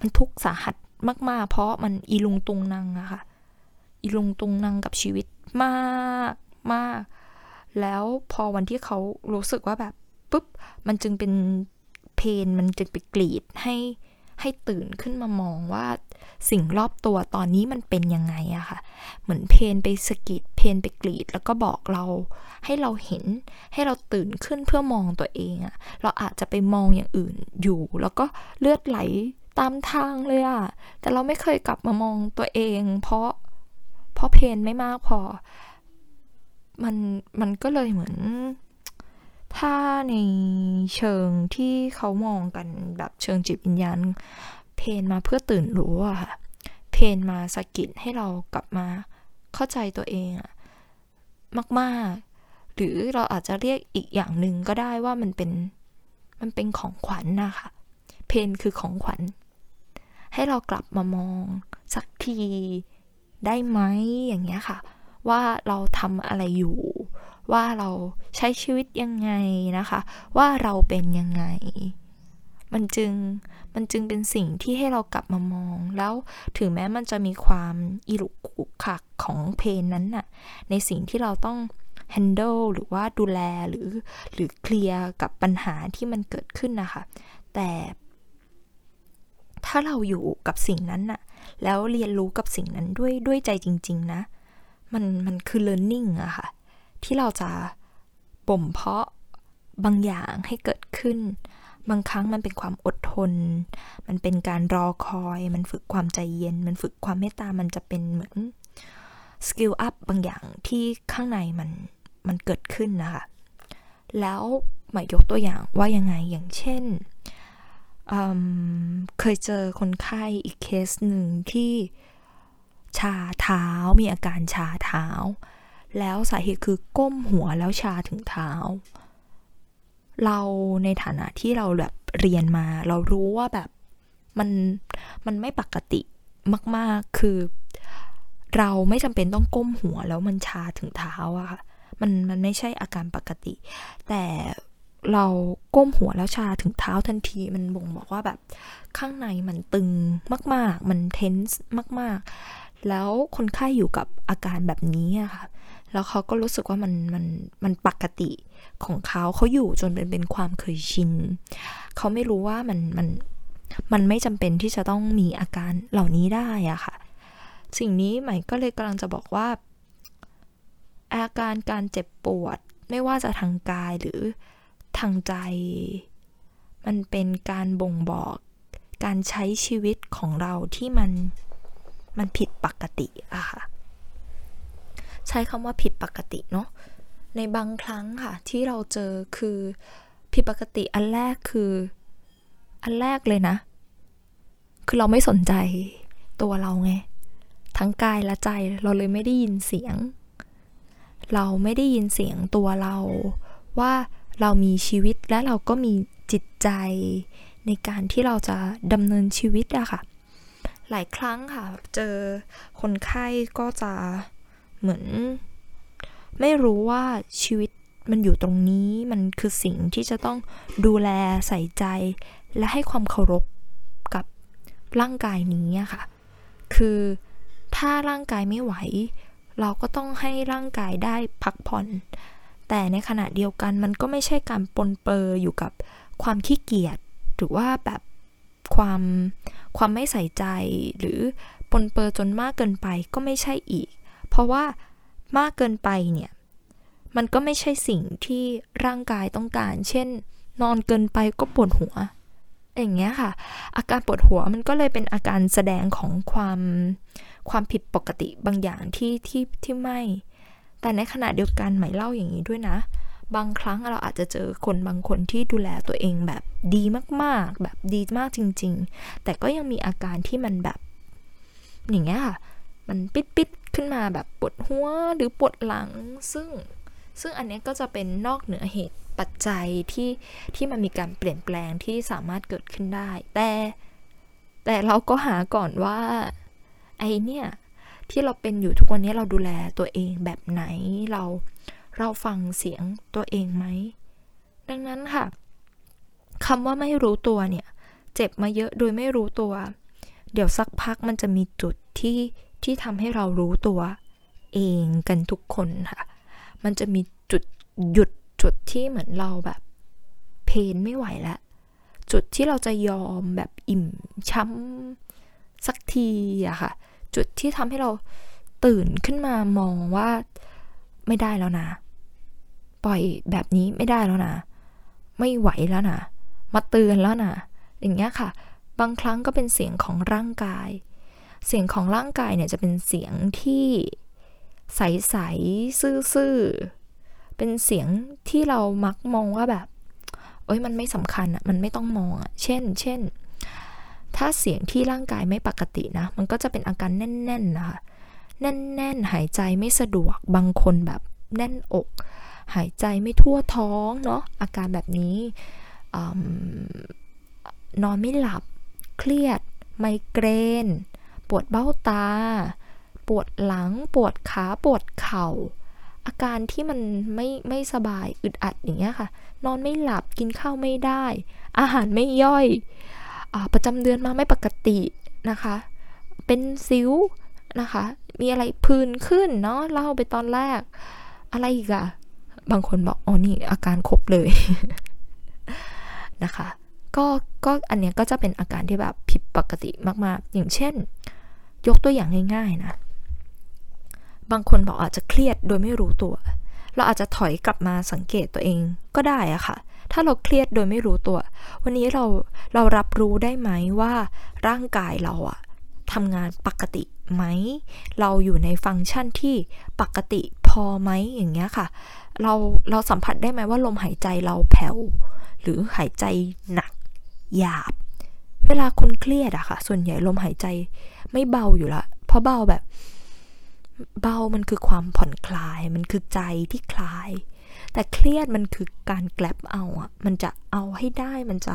มันทุกข์สาหัสมาก ๆ เพราะมันอีลุงตุงนังอะค่ะ อีลุงตุงนังกับชีวิตมากมาก แล้วพอวันที่เขารู้สึกว่าแบบปุ๊บ มันจึงเป็น เพนมันจึงไปกรีดให้ให้ตื่นขึ้นมามองว่าสิ่งรอบตัวตอนนี้มันเป็นยังไงอะค่ะ เหมือนเพนไปสกิดเพนไปกรีด แล้วก็บอกเรา ให้เราเห็นให้เราตื่นขึ้นเพื่อมองตัวเองอะเราอาจจะไปมองอย่างอื่นอยู่ แล้วก็เลือดไหลตามทางเลยอะแต่เราไม่เคยกลับมามองตัวเอง เพราะเพราะเพนไม่มากพอ มันมันก็เลยเหมือน ถ้าในเชิงที่เขามองกันแบบเชิงจิตวิญญาณ เพนมาเพื่อตื่นรู้อะค่ะ เพนมาสกิดให้เรากลับมาเข้าใจตัวเองอะมากๆ หรือเราอาจจะเรียกอีกอย่างหนึ่งก็ได้ว่ามันเป็นมันเป็นของขวัญนะคะ เพนคือของขวัญ ให้เรากลับมามองสักทีได้ไหมอย่างเงี้ยค่ะ ว่าเราทำอะไรอยู่ ว่าเราใช้ชีวิตยังไงนะคะ ว่าเราเป็นยังไง มันจึงมันจึงเป็นสิ่งที่ให้เรากลับมามอง แล้วถึงแม้มันจะมีความอิรุกุขักของเพนนั้นน่ะ ในสิ่งที่เราต้อง handle หรือว่าดูแลหรือหรือเคลียร์กับปัญหาที่มันเกิดขึ้นนะคะ แต่ถ้าเราอยู่กับสิ่งนั้นน่ะ แล้วเรียนรู้กับสิ่งนั้นด้วยด้วยใจจริง ๆ นะ มันมันคือ learning อะค่ะ ที่เราจะบ่มเพาะบางอย่างให้เกิดขึ้น บางครั้งมันเป็นความอดทน มันเป็นการรอคอย มันฝึกความใจเย็น มันฝึกความเมตตา มันจะเป็นเหมือนskill up บางอย่างที่ข้างในมันมันเกิดขึ้นนะคะ แล้วไหมยกตัวอย่างว่ายังไง อย่างเช่นเคยเจอคนไข้อีกเคสหนึ่งที่ชาเท้ามีอาการชาเท้า แล้วสาเหตุคือก้มหัวแล้วชาถึงเท้า เราในฐานะที่เราแบบเรียนมา เรารู้ว่าแบบมันมันไม่ปกติมาก ๆ คือ เราไม่จำเป็นต้องก้มหัวแล้วมันชาถึงเท้าอะค่ะ มันมันไม่ใช่อาการปกติ แต่เราก้มหัวแล้วชาถึงเท้าทันที มันบ่งบอกว่าแบบข้างในมันตึงมาก ๆ มันเทนส์มาก ๆ แล้วคนไข้ยอยู่กับอาการแบบนี้อะค่ะ แล้วเขาก็รู้สึกว่ามันมันมันปกติของเขาเขาอยู่จนเป็นเป็นความเคยชินเขาไม่รู้ว่ามันมันมันไม่จำเป็นที่จะต้องมีอาการเหล่านี้ได้อะค่ะ สิ่งนี้ใหม่ก็เลยกำลังจะบอกว่า อาการการเจ็บปวดไม่ว่าจะทางกายหรือทางใจ มันเป็นการบ่งบอกการใช้ชีวิตของเราที่มันมันผิดปกติอะค่ะ ใช้คำว่าผิดปกติเนาะในบางครั้งค่ะ ที่เราเจอคือผิดปกติอันแรกคือ อันแรกเลยนะ คือเราไม่สนใจตัวเราไง ทั้งกายและใจเราเลยไม่ได้ยินเสียง เราไม่ได้ยินเสียงตัวเรา ว่าเรามีชีวิตและเราก็มีจิตใจ ในการที่เราจะดำเนินชีวิตอะค่ะ หลายครั้งค่ะ เจอคนไข้ก็จะ เหมือน ไม่รู้ว่าชีวิตมันอยู่ตรงนี้มันคือสิ่งที่จะต้องดูแลใส่ใจ และให้ความเคารพกับร่างกายนี้ค่ะ คือถ้าร่างกายไม่ไหว เราก็ต้องให้ร่างกายได้พักผ่อน แต่ในขณะเดียวกันมันก็ไม่ใช่การปนเปื้ออยู่กับความขี้เกียจหรือว่าแบบความความไม่ใส่ใจหรือปนเปื้อจนมากเกินไปก็ไม่ใช่อีก เพราะว่ามากเกินไปเนี่ยมันก็ไม่ใช่สิ่งที่ร่างกายต้องการ เช่น นอนเกินไปก็ปวดหัว อย่างเงี้ยค่ะ อาการปวดหัวมันก็เลยเป็นอาการแสดงของความความผิดปกติบางอย่างที่ที่ที่ไม่ แต่ในขณะเดียวกันหมายเล่าอย่างนี้ด้วยนะ บางครั้งเราอาจจะเจอคนบางคนที่ดูแลตัวเองแบบดีมาก ๆ แบบดีมากจริง ๆ แต่ก็ยังมีอาการที่มันแบบอย่างเงี้ยค่ะ มันปิดๆขึ้นมาแบบปวดหัวหรือปวดหลัง ซึ่งซึ่งอันนี้ก็จะเป็นนอกเหนือเหตุปัจจัยที่ที่มันมีการเปลี่ยนแปลงที่สามารถเกิดขึ้นได้ แต่แต่เราก็หาก่อนว่าไอเนี่ยที่เราเป็นอยู่ทุกวันนี้เราดูแลตัวเองแบบไหนเราเราฟังเสียงตัวเองไหม ดังนั้นค่ะคำว่าไม่รู้ตัวเนี่ย เจ็บมาเยอะโดยไม่รู้ตัว เดี๋ยวสักพักมันจะมีจุดที่ ที่ทำให้เรารู้ตัวเองกันทุกคนค่ะ มันจะมีจุดหยุดจุดที่เหมือนเราแบบเพนไม่ไหวแล้วจุดที่เราจะยอมแบบอิ่มช้ำสักทีอะค่ะ จุดที่ทำให้เราตื่นขึ้นมามองว่าไม่ได้แล้วนะปล่อยแบบนี้ไม่ได้แล้วนะไม่ไหวแล้วนะมาเตือนแล้วนะอย่างเงี้ยค่ะ บางครั้งก็เป็นเสียงของร่างกาย เสียงของร่างกายเนี่ยจะเป็นเสียงที่ใสๆซื่อๆเป็นเสียงที่เรามักมองว่าแบบเอ้ยมันไม่สำคัญอะมันไม่ต้องมองอะเช่น เช่น ถ้าเสียงที่ร่างกายไม่ปกตินะ มันก็จะเป็นอาการแน่นๆนะคะแน่นๆ หายใจไม่สะดวก บางคนแบบแน่นอก หายใจไม่ทั่วท้องเนาะ อาการแบบนี้นอนไม่หลับ เครียด ไมเกรน ปวดเบ้าตา ปวดหลัง ปวดขาปวดเข่า อาการที่มันไม่ไม่สบายอึดอัดอย่างเงี้ยค่ะ นอนไม่หลับกินข้าวไม่ได้ อาหารไม่ย่อยอประจำเดือนมาไม่ปกตินะคะ เป็นซิวนะคะ มีอะไรพื้นขึ้นเนาะเล่าไปตอนแรก อะไรอีกอะบางคนบอกอ๋อนี่อาการครบเลยนะคะ ก็ก็อันเนี้ยก็จะเป็นอาการที่แบบผิดปกติมากๆ อย่างเช่น ยกตัวอย่างง่ายๆนะบางคนบอกอาจจะเครียดโดยไม่รู้ตัว เราอาจจะถอยกลับมาสังเกตตัวเองก็ได้อะค่ะ ถ้าเราเครียดโดยไม่รู้ตัว วันนี้เราเรารับรู้ได้ไหมว่าร่างกายเราอะทำงานปกติไหม เราอยู่ในฟังก์ชันที่ปกติพอไหมอย่างเงี้ยค่ะ เราเราสัมผัสได้ไหมว่าลมหายใจเราแผ่วหรือหายใจหนัก หยาบ เวลาคุณเครียดอะค่ะ ส่วนใหญ่ลมหายใจไม่เบาอยู่ละ เพราะเบาแบบ เบามันคือความผ่อนคลาย มันคือใจที่คลาย แต่เครียดมันคือการแกลบเอาอะมันจะเอาให้ได้ มันจะ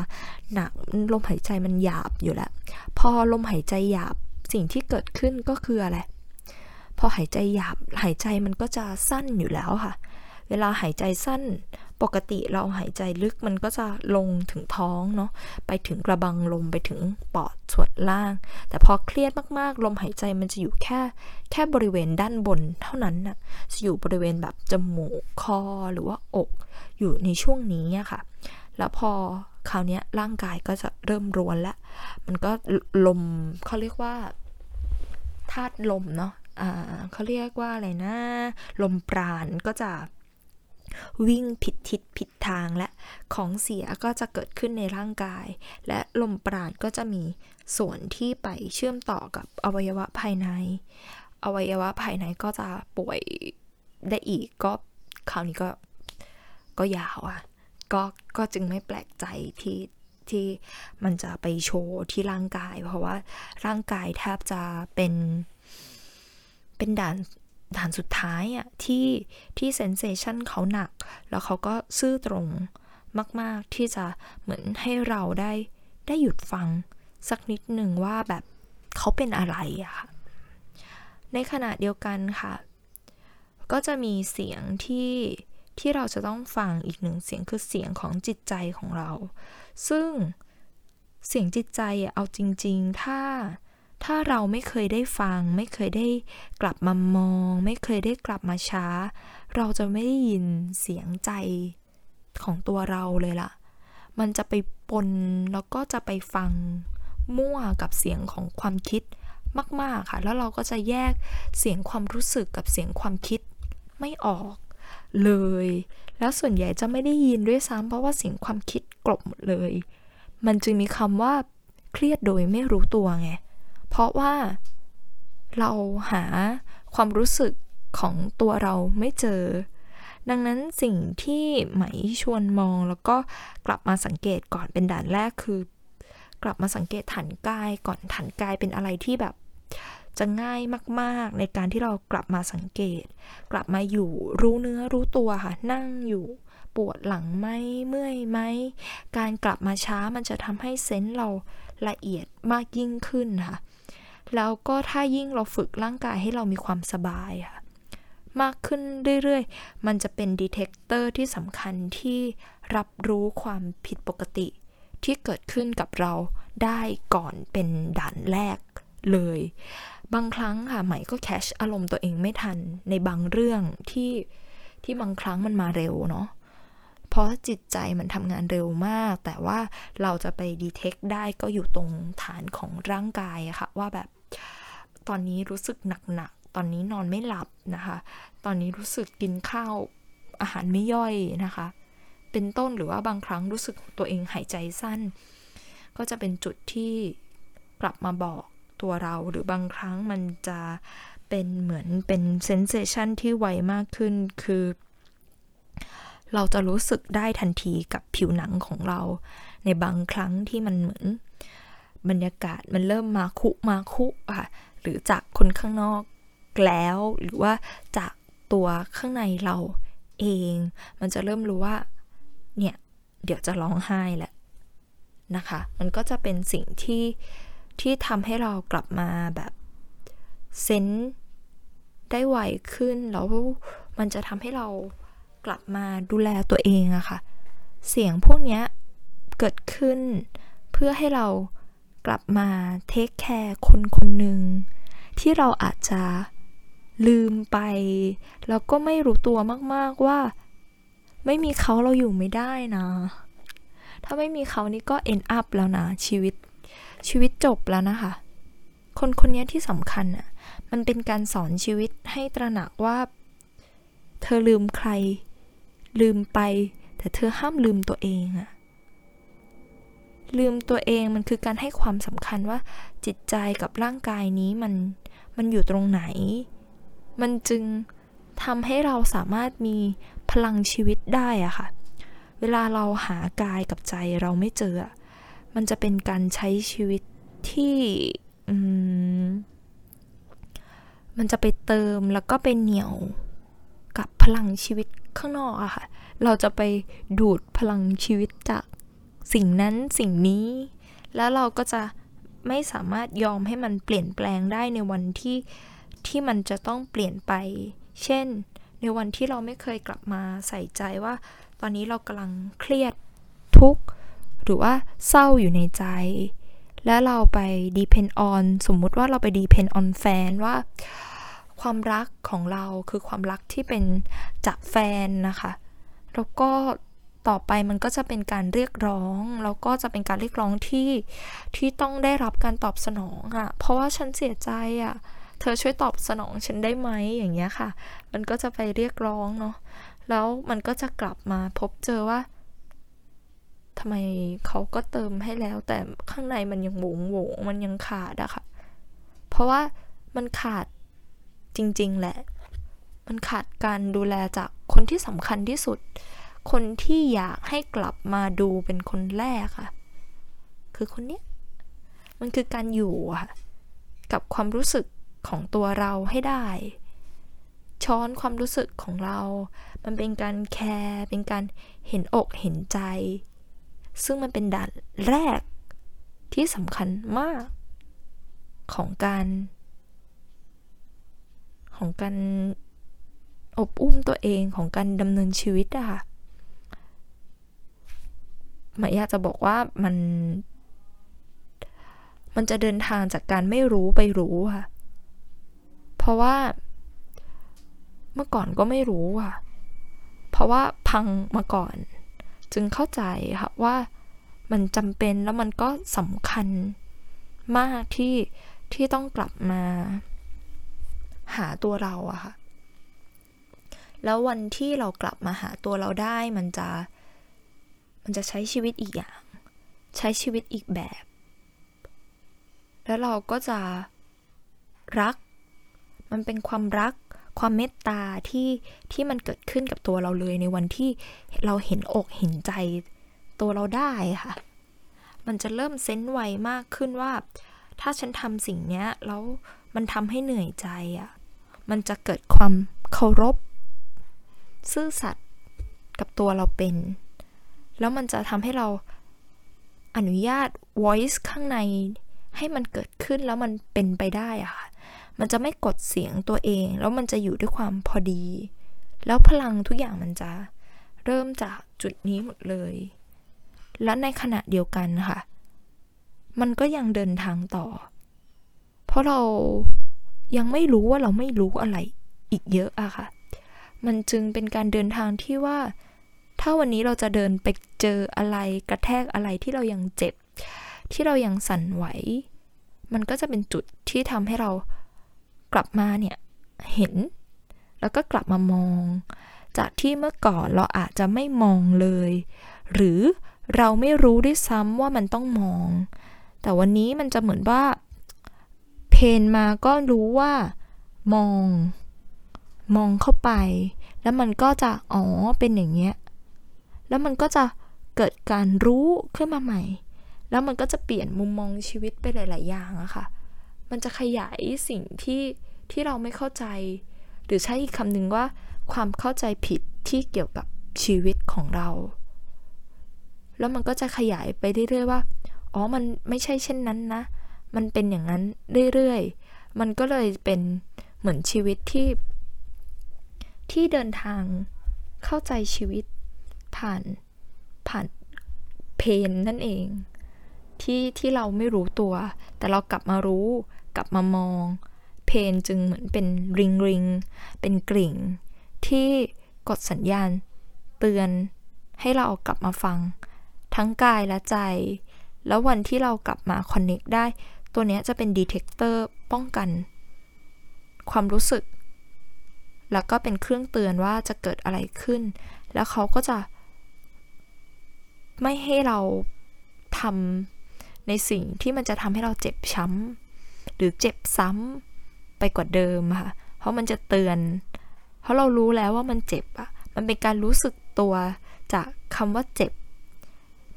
หนัก ลมหายใจมันหยาบอยู่แล้ว พอลมหายใจหยาบ สิ่งที่เกิดขึ้นก็คืออะไร พอหายใจหยาบ หายใจมันก็จะสั้นอยู่แล้วค่ะ เวลาหายใจสั้น ปกติเราหายใจลึกมันก็จะลงถึงท้องเนาะไปถึงกระบังลมไปถึงปอดส่วนล่าง แต่พอเครียดมากๆ ลมหายใจมันจะอยู่แค่แค่บริเวณด้านบนเท่านั้นนะ่ะจะอยู่บริเวณแบบจมูกคอหรือว่าอก อยู่ในช่วงนี้อะค่ะ แล้วพอคราวนี้ร่างกายก็จะเริ่มรวนแล้วมันก็ลมเขาเรียกว่าธาตุลมเนาะอ่าเขาเรียกว่าอะไรนะ ลมปราณก็จะ วิ่งผิดทิศผิดทางและของเสียก็จะเกิดขึ้นในร่างกาย และลมปราณก็จะมีส่วนที่ไปเชื่อมต่อกับอวัยวะภายใน อวัยวะภายในก็จะป่วยได้อีกก็คราวนี้ก็ก็ยาวอะ่ะก็ก็จึงไม่แปลกใจที่ที่มันจะไปโชว์ที่ร่างกาย เพราะว่าร่างกายแทบจะเป็นเป็นด่าน ด่านสุดท้ายอะที่ที่เซนเซชันเขาหนัก แล้วเขาก็ซื่อตรงมาก ๆ ที่จะเหมือนให้เราได้ได้หยุดฟังสักนิดหนึ่งว่าแบบเขาเป็นอะไรอะค่ะ ในขณะเดียวกันค่ะ ก็จะมีเสียงที่ที่เราจะต้องฟังอีกหนึ่งเสียงคือเสียงของจิตใจของเรา ซึ่งเสียงจิตใจเอาจริง ๆ ถ้า ถ้าเราไม่เคยได้ฟัง ไม่เคยได้กลับมามอง ไม่เคยได้กลับมาช้า เราจะไม่ได้ยินเสียงใจของตัวเราเลยล่ะ มันจะไปปนแล้วก็จะไปฟังมั่วกับเสียงของความคิดมาก ๆ ค่ะ แล้วเราก็จะแยกเสียงความรู้สึกกับเสียงความคิดไม่ออกเลย แล้วส่วนใหญ่จะไม่ได้ยินด้วยซ้ำเพราะว่าเสียงความคิดกลบหมดเลย มันจึงมีคำว่าเครียดโดยไม่รู้ตัวไง เพราะว่าเราหาความรู้สึกของตัวเราไม่เจอ ดังนั้นสิ่งที่ไหมชวนมองแล้วก็กลับมาสังเกตก่อนเป็นด่านแรกคือ กลับมาสังเกตฐานกายก่อนฐานกายเป็นอะไรที่แบบจะง่ายมาก ๆ ในการที่เรากลับมาสังเกต กลับมาอยู่รู้เนื้อรู้ตัวค่ะ นั่งอยู่ปวดหลังไหมเมื่อยไหม การกลับมาช้ามันจะทำให้เซนส์เรา ละเอียดมากยิ่งขึ้นค่ะ แล้วก็ถ้ายิ่งเราฝึกร่างกายให้เรามีความสบายค่ะ มากขึ้นเรื่อยๆ มันจะเป็นดีเทคเตอร์ที่สำคัญที่รับรู้ความผิดปกติ ที่เกิดขึ้นกับเราได้ก่อนเป็นด่านแรกเลย บางครั้งค่ะใหม่ก็แคชอารมณ์ตัวเองไม่ทันในบางเรื่องที่ที่บางครั้งมันมาเร็วเนาะ เพราะจิตใจมันทำงานเร็วมาก แต่ว่าเราจะไปดีเทคได้ก็อยู่ตรงฐานของร่างกายอะค่ะ ว่าแบบตอนนี้รู้สึกหนักๆ ตอนนี้นอนไม่หลับนะคะ ตอนนี้รู้สึกกินข้าวอาหารไม่ย่อยนะคะ เป็นต้นหรือว่าบางครั้งรู้สึกตัวเองหายใจสั้น ก็จะเป็นจุดที่กลับมาบอกตัวเราหรือบางครั้งมันจะเป็นเหมือนเป็นเซนเซชันที่ไวมากขึ้นคือ เราจะรู้สึกได้ทันทีกับผิวหนังของเรา ในบางครั้งที่มันเหมือน บรรยากาศมันเริ่มมาคุมาคุค่ะหรือจากคนข้างนอกแล้วหรือว่าจากตัวข้างในเราเอง มันจะเริ่มรู้ว่า เนี่ย เดี๋ยวจะร้องไห้แหละนะคะ มันก็จะเป็นสิ่งที่ที่ทำให้เรากลับมาแบบเซนได้ไวขึ้น แล้วมันจะทำให้เรา กลับมาดูแลตัวเองอะค่ะ เสียงพวกนี้เกิดขึ้น เพื่อให้เรากลับมาเทคแคร์คนคนหนึ่งที่เราอาจจะลืมไป แล้วก็ไม่รู้ตัวมากๆว่า ไม่มีเขาเราอยู่ไม่ได้นะ ถ้าไม่มีเขานี่ก็ end up แล้วนะ ชีวิตชีวิตจบแล้วนะคะ คนคนนี้ที่สำคัญอะมันเป็นการสอนชีวิตให้ตระหนักว่า เธอลืมใคร ลืมไป แต่เธอห้ามลืมตัวเองอะลืมตัวเองมันคือการให้ความสำคัญว่าจิตใจกับร่างกายนี้มันมันอยู่ตรงไหน มันจึงทำให้เราสามารถมีพลังชีวิตได้อะค่ะ เวลาเราหากายกับใจเราไม่เจอ มันจะเป็นการใช้ชีวิตที่มันจะไปเติมแล้วก็ไปเหนี่ยว กับพลังชีวิตข้างนอกอะค่ะ เราจะไปดูดพลังชีวิตจากสิ่งนั้นสิ่งนี้ แล้วเราก็จะไม่สามารถยอมให้มันเปลี่ยนแปลงได้ในวันที่ที่มันจะต้องเปลี่ยนไป เช่น ในวันที่เราไม่เคยกลับมาใส่ใจว่า ตอนนี้เรากำลังเครียดทุกข์หรือว่าเศร้าอยู่ในใจ แล้วเราไป depend on สมมุติว่าเราไป depend on แฟนว่า ความรักของเราคือความรักที่เป็นจากแฟนนะคะ แล้วก็ต่อไปมันก็จะเป็นการเรียกร้อง แล้วก็จะเป็นการเรียกร้องที่ที่ต้องได้รับการตอบสนองอะ่ะ เพราะว่าฉันเสียใจอะ่ะ เธอช่วยตอบสนองฉันได้ไหมอย่างเงี้ยค่ะ มันก็จะไปเรียกร้องเนาะ แล้วมันก็จะกลับมาพบเจอว่าทำไมเขาก็เติมให้แล้ว แต่ข้างในมันยังหวงหวงมันยังขาดอะค่ะ เพราะว่ามันขาด จริง ๆ แหละ มันขาดการดูแลจากคนที่สำคัญที่สุด คนที่อยากให้กลับมาดูเป็นคนแรกค่ะคือคนนี้มันคือการอยู่ค่ะกับความรู้สึกของตัวเราให้ได้ ช้อนความรู้สึกของเรา มันเป็นการแคร์เป็นการเห็นอกเห็นใจ ซึ่งมันเป็นด่านแรกที่สำคัญมาก ของการ ของการอบอุ้มตัวเองของการดำเนินชีวิตอะค่ะหมายอยากจะบอกว่ามัน มันจะเดินทางจากการไม่รู้ไปรู้ค่ะ เพราะว่า เมื่อก่อนก็ไม่รู้ค่ะ เพราะว่าพังมาก่อน จึงเข้าใจค่ะว่ามันจำเป็นแล้วมันก็สำคัญมากที่ที่ต้องกลับมา หาตัวเราอะค่ะ แล้ววันที่เรากลับมาหาตัวเราได้มันจะ มันจะใช้ชีวิตอีกอย่าง ใช้ชีวิตอีกแบบ แล้วเราก็จะรัก มันเป็นความรัก ความเมตตาที่ที่มันเกิดขึ้นกับตัวเราเลยในวันที่เราเห็นอกเห็นใจตัวเราได้ค่ะ มันจะเริ่มเซนส์ไวมากขึ้นว่า ถ้าฉันทำสิ่งนี้แล้วมันทำให้เหนื่อยใจอะ่ะ มันจะเกิดความเคารพ ซื่อสัตย์กับตัวเราเป็น แล้วมันจะทำให้เราอนุญาต voice ข้างในให้มันเกิดขึ้นแล้วมันเป็นไปได้อะค่ะ มันจะไม่กดเสียงตัวเอง แล้วมันจะอยู่ด้วยความพอดี แล้วพลังทุกอย่างมันจะเริ่มจากจุดนี้หมดเลย และในขณะเดียวกันค่ะ มันก็ยังเดินทางต่อ เพราะเรา ยังไม่รู้ว่าเราไม่รู้อะไรอีกเยอะอะค่ะ มันจึงเป็นการเดินทางที่ว่า ถ้าวันนี้เราจะเดินไปเจออะไรกระแทกอะไรที่เรายังเจ็บ ที่เรายังสั่นไหว มันก็จะเป็นจุดที่ทำให้เรากลับมาเนี่ยเห็น แล้วก็กลับมามอง จากที่เมื่อก่อนเราอาจจะไม่มองเลย หรือเราไม่รู้ด้วยซ้ำว่ามันต้องมอง แต่วันนี้มันจะเหมือนว่า เพนมาก็รู้ว่ามอง มองเข้าไป แล้วมันก็จะอ๋อเป็นอย่างเงี้ย แล้วมันก็จะเกิดการรู้ขึ้นมาใหม่ แล้วมันก็จะเปลี่ยนมุมมองชีวิตไปหลาย ๆ อย่างอะค่ะ มันจะขยายสิ่งที่ที่เราไม่เข้าใจ หรือใช้อีกคำหนึ่งว่า ความเข้าใจผิดที่เกี่ยวกับชีวิตของเรา แล้วมันก็จะขยายไปเรื่อย ๆ ว่า อ๋อ มันไม่ใช่เช่นนั้นนะ มันเป็นอย่างนั้นเรื่อยๆ มันก็เลยเป็นเหมือนชีวิตที่ ที่เดินทางเข้าใจชีวิตผ่านผ่านเพนนั่นเอง ที่ที่เราไม่รู้ตัว แต่เรากลับมารู้ กลับมามอง pain จึงเหมือนเป็น ring ring เป็นกริ่ง ที่กดสัญญาณ เตือนให้เรากลับมาฟัง ทั้งกายและใจ แล้ววันที่เรากลับมา connect ได้ ตัวนี้จะเป็น detector ป้องกัน ความรู้สึก แล้วก็เป็นเครื่องเตือนว่าจะเกิดอะไรขึ้น แล้วเขาก็จะ ไม่ให้เราทำในสิ่งที่มันจะทำให้เราเจ็บช้ำหรือเจ็บซ้ำไปกว่าเดิมค่ะ เพราะมันจะเตือน เพราะเรารู้แล้วว่ามันเจ็บอะมันเป็นการรู้สึกตัวจากคำว่าเจ็บ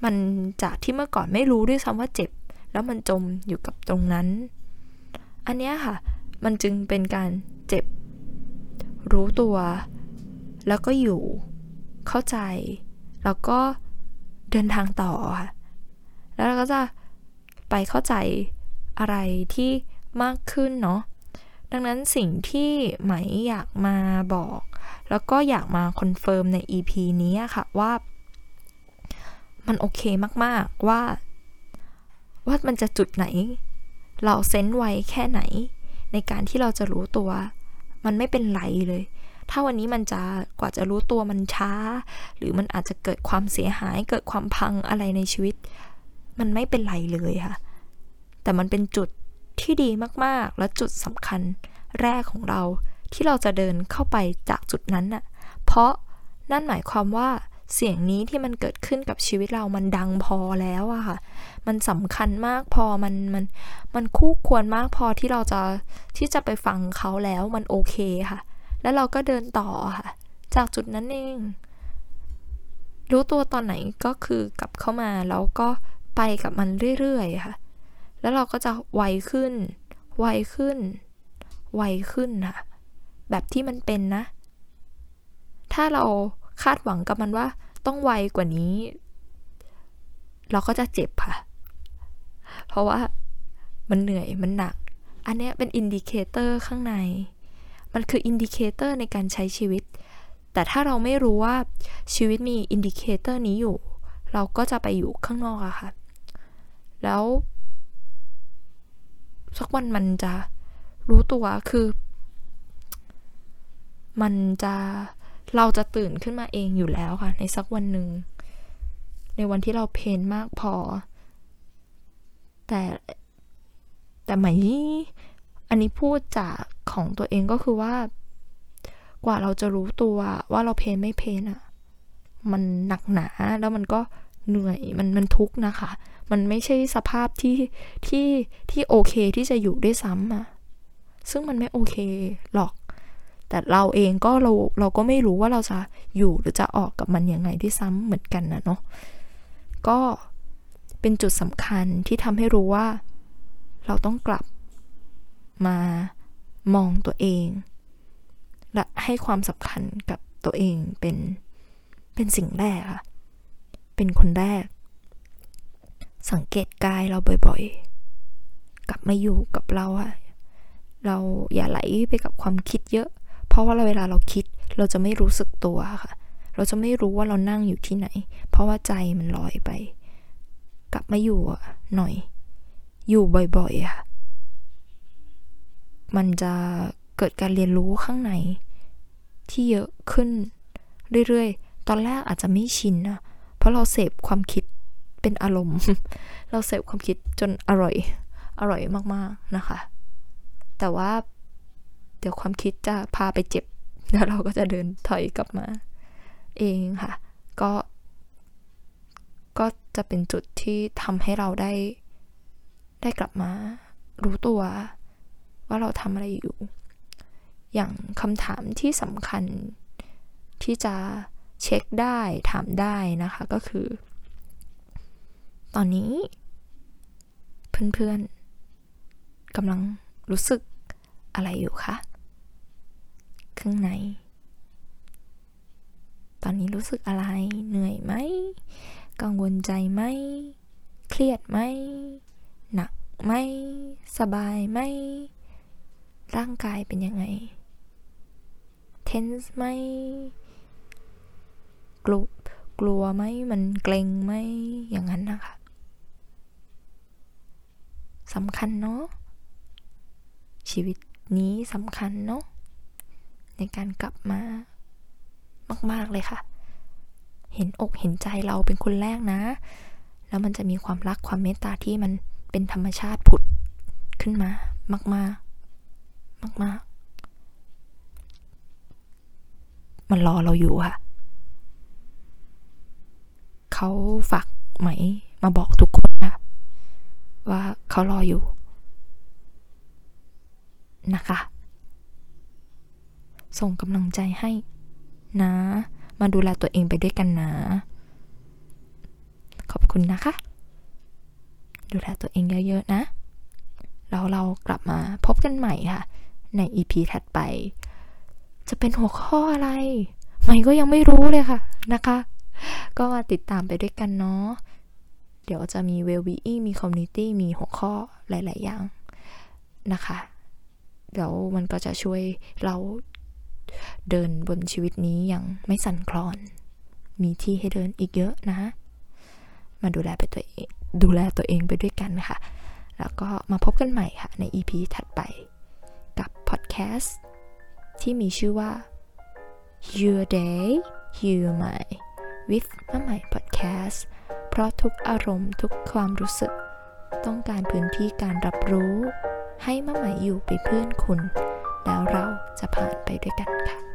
มันจากที่เมื่อก่อนไม่รู้ด้วยซ้ำว่าเจ็บ แล้วมันจมอยู่กับตรงนั้น อันนี้ค่ะ มันจึงเป็นการเจ็บ รู้ตัว แล้วก็อยู่ เข้าใจ แล้วก็เดินทางต่อค่ะ แล้วเราก็จะไปเข้าใจอะไรที่มากขึ้นเนาะ ดังนั้นสิ่งที่ไหมอยากมาบอก แล้วก็อยากมา confirm ใน EP นี้ค่ะว่า มันโอเคมาก ๆ ว่า ว่ามันจะจุดไหน เรา sense ไวแค่ไหน ในการที่เราจะรู้ตัว มันไม่เป็นไรเลย ถ้าวันนี้มันจะกว่าจะรู้ตัวมันช้า หรือมันอาจจะเกิดความเสียหายเกิดความพังอะไรในชีวิต มันไม่เป็นไรเลยค่ะ แต่มันเป็นจุดที่ดีมากๆ และจุดสำคัญแรกของเราที่เราจะเดินเข้าไปจากจุดนั้นน่ะ เพราะนั่นหมายความว่า เสียงนี้ที่มันเกิดขึ้นกับชีวิตเรามันดังพอแล้วอะค่ะ มันสำคัญมากพอมันมันมันคู่ควรมากพอที่เราจะที่จะไปฟังเขาแล้วมันโอเคค่ะ แล้วเราก็เดินต่อค่ะ จากจุดนั้นเองรู้ตัวตอนไหนก็คือกลับเข้ามาแล้วก็ไปกับมันเรื่อยๆค่ะ แล้วเราก็จะไวขึ้น ไวขึ้น ไวขึ้นค่ะ แบบที่มันเป็นนะ ถ้าเรา คาดหวังกับมันว่า ต้องไวกว่านี้ เราก็จะเจ็บค่ะ เพราะว่ามันเหนื่อยมันหนัก อันนี้เป็น indicator ข้างใน มันคือ indicator ในการใช้ชีวิต แต่ถ้าเราไม่รู้ว่าชีวิตมี indicator นี้อยู่ เราก็จะไปอยู่ข้างนอกอะค่ะ แล้วสักวันมันจะรู้ตัวคือ มันจะ เราจะตื่นขึ้นมาเองอยู่แล้วค่ะ ในสักวันหนึ่ง ในวันที่เราเพนมากพอ แต่แต่ไหมอันนี้พูดจากของตัวเองก็คือว่า กว่าเราจะรู้ตัวว่าเราเพนไม่เพนอะมันหนักหนาแล้วมันก็เหนื่อยมันมันทุกข์นะคะ มันไม่ใช่สภาพที่ที่ที่โอเคที่จะอยู่ด้วยซ้ำอะซึ่งมันไม่โอเคหรอก แต่เราเองก็เราเราก็ไม่รู้ว่าเราจะอยู่หรือจะออกกับมันยังไงที่ซ้ำเหมือนกันนะเนาะก็เป็นจุดสำคัญที่ทำให้รู้ว่า เราต้องกลับมามองตัวเอง และให้ความสำคัญกับตัวเองเป็นเป็นสิ่งแรกค่ะเป็นคนแรก สังเกตกายเราบ่อยๆ กลับมาอยู่กับเราอะเราอย่าไหลไปกับความคิดเยอะ เพราะว่าเวลาเราคิดเราจะไม่รู้สึกตัวค่ะ เราจะไม่รู้ว่าเรานั่งอยู่ที่ไหน เพราะว่าใจมันลอยไป กลับมาอยู่หน่อย อยู่บ่อยๆค่ะ มันจะเกิดการเรียนรู้ข้างใน ที่เยอะขึ้นเรื่อยๆ ตอนแรกอาจจะไม่ชินนะ เพราะเราเสพความคิดเป็นอารมณ์ เราเสพความคิดจนอร่อย อร่อยมากๆนะคะ แต่ว่า เดี๋ยวความคิดจะพาไปเจ็บ แล้วเราก็จะเดินถอยกลับมา เองค่ะ ก็ ก็จะเป็นจุดที่ทำให้เราได้ ได้กลับมา รู้ตัว ว่าเราทำอะไรอยู่ อย่างคำถามที่สำคัญ ที่จะเช็คได้ถามได้นะคะก็คือ ตอนนี้ เพื่อนๆกำลังรู้สึกอะไรอยู่คะ ข้างใน ตอนนี้รู้สึกอะไร เหนื่อยไหม กังวลใจไหม เครียดไหม หนักไหม สบายไหม ร่างกายเป็นยังไงเทนส์ไหม กลัวกลัวไหม มันเกรงไหม อย่างนั้นนะคะสำคัญเนาะชีวิตนี้สำคัญเนาะ ในการกลับมามาก ๆ เลยค่ะ เห็นอกเห็นใจเราเป็นคนแรกนะ แล้วมันจะมีความรักความเมตตาที่มันเป็นธรรมชาติผุดขึ้นมามาก ๆ มาก ๆ มันรอเราอยู่ค่ะ เขาฝากไหมมาบอกทุกคนค่ะว่าเขารออยู่นะคะ ส่งกำลังใจให้นะ มาดูแลตัวเองไปด้วยกันนะ ขอบคุณนะคะ ดูแลตัวเองเยอะๆนะ แล้วเรากลับมาพบกันใหม่ค่ะ ใน EP ถัดไป จะเป็นหัวข้ออะไรใหม่ก็ยังไม่รู้เลยค่ะนะคะ ก็มาติดตามไปด้วยกันเนาะ เดี๋ยวจะมี well-being มี community มีหัวข้อหลาย ๆ อย่างนะคะ เดี๋ยวมันก็จะช่วยเรา เดินบนชีวิตนี้อย่างไม่สั่นคลอน มีที่ให้เดินอีกเยอะนะ มาดูแลไปตัวเองดูแลตัวเองไปด้วยกันค่ะ แล้วก็มาพบกันใหม่ค่ะใน EP ถัดไปกับพอดแคสต์ที่มีชื่อว่า Your Day Your Mind with มาใหม่ Podcast เพราะทุกอารมณ์ทุกความรู้สึก ต้องการพื้นที่การรับรู้ ให้มาใหม่อยู่เป็นเพื่อนคุณ แล้วเราจะผ่านไปด้วยกันค่ะ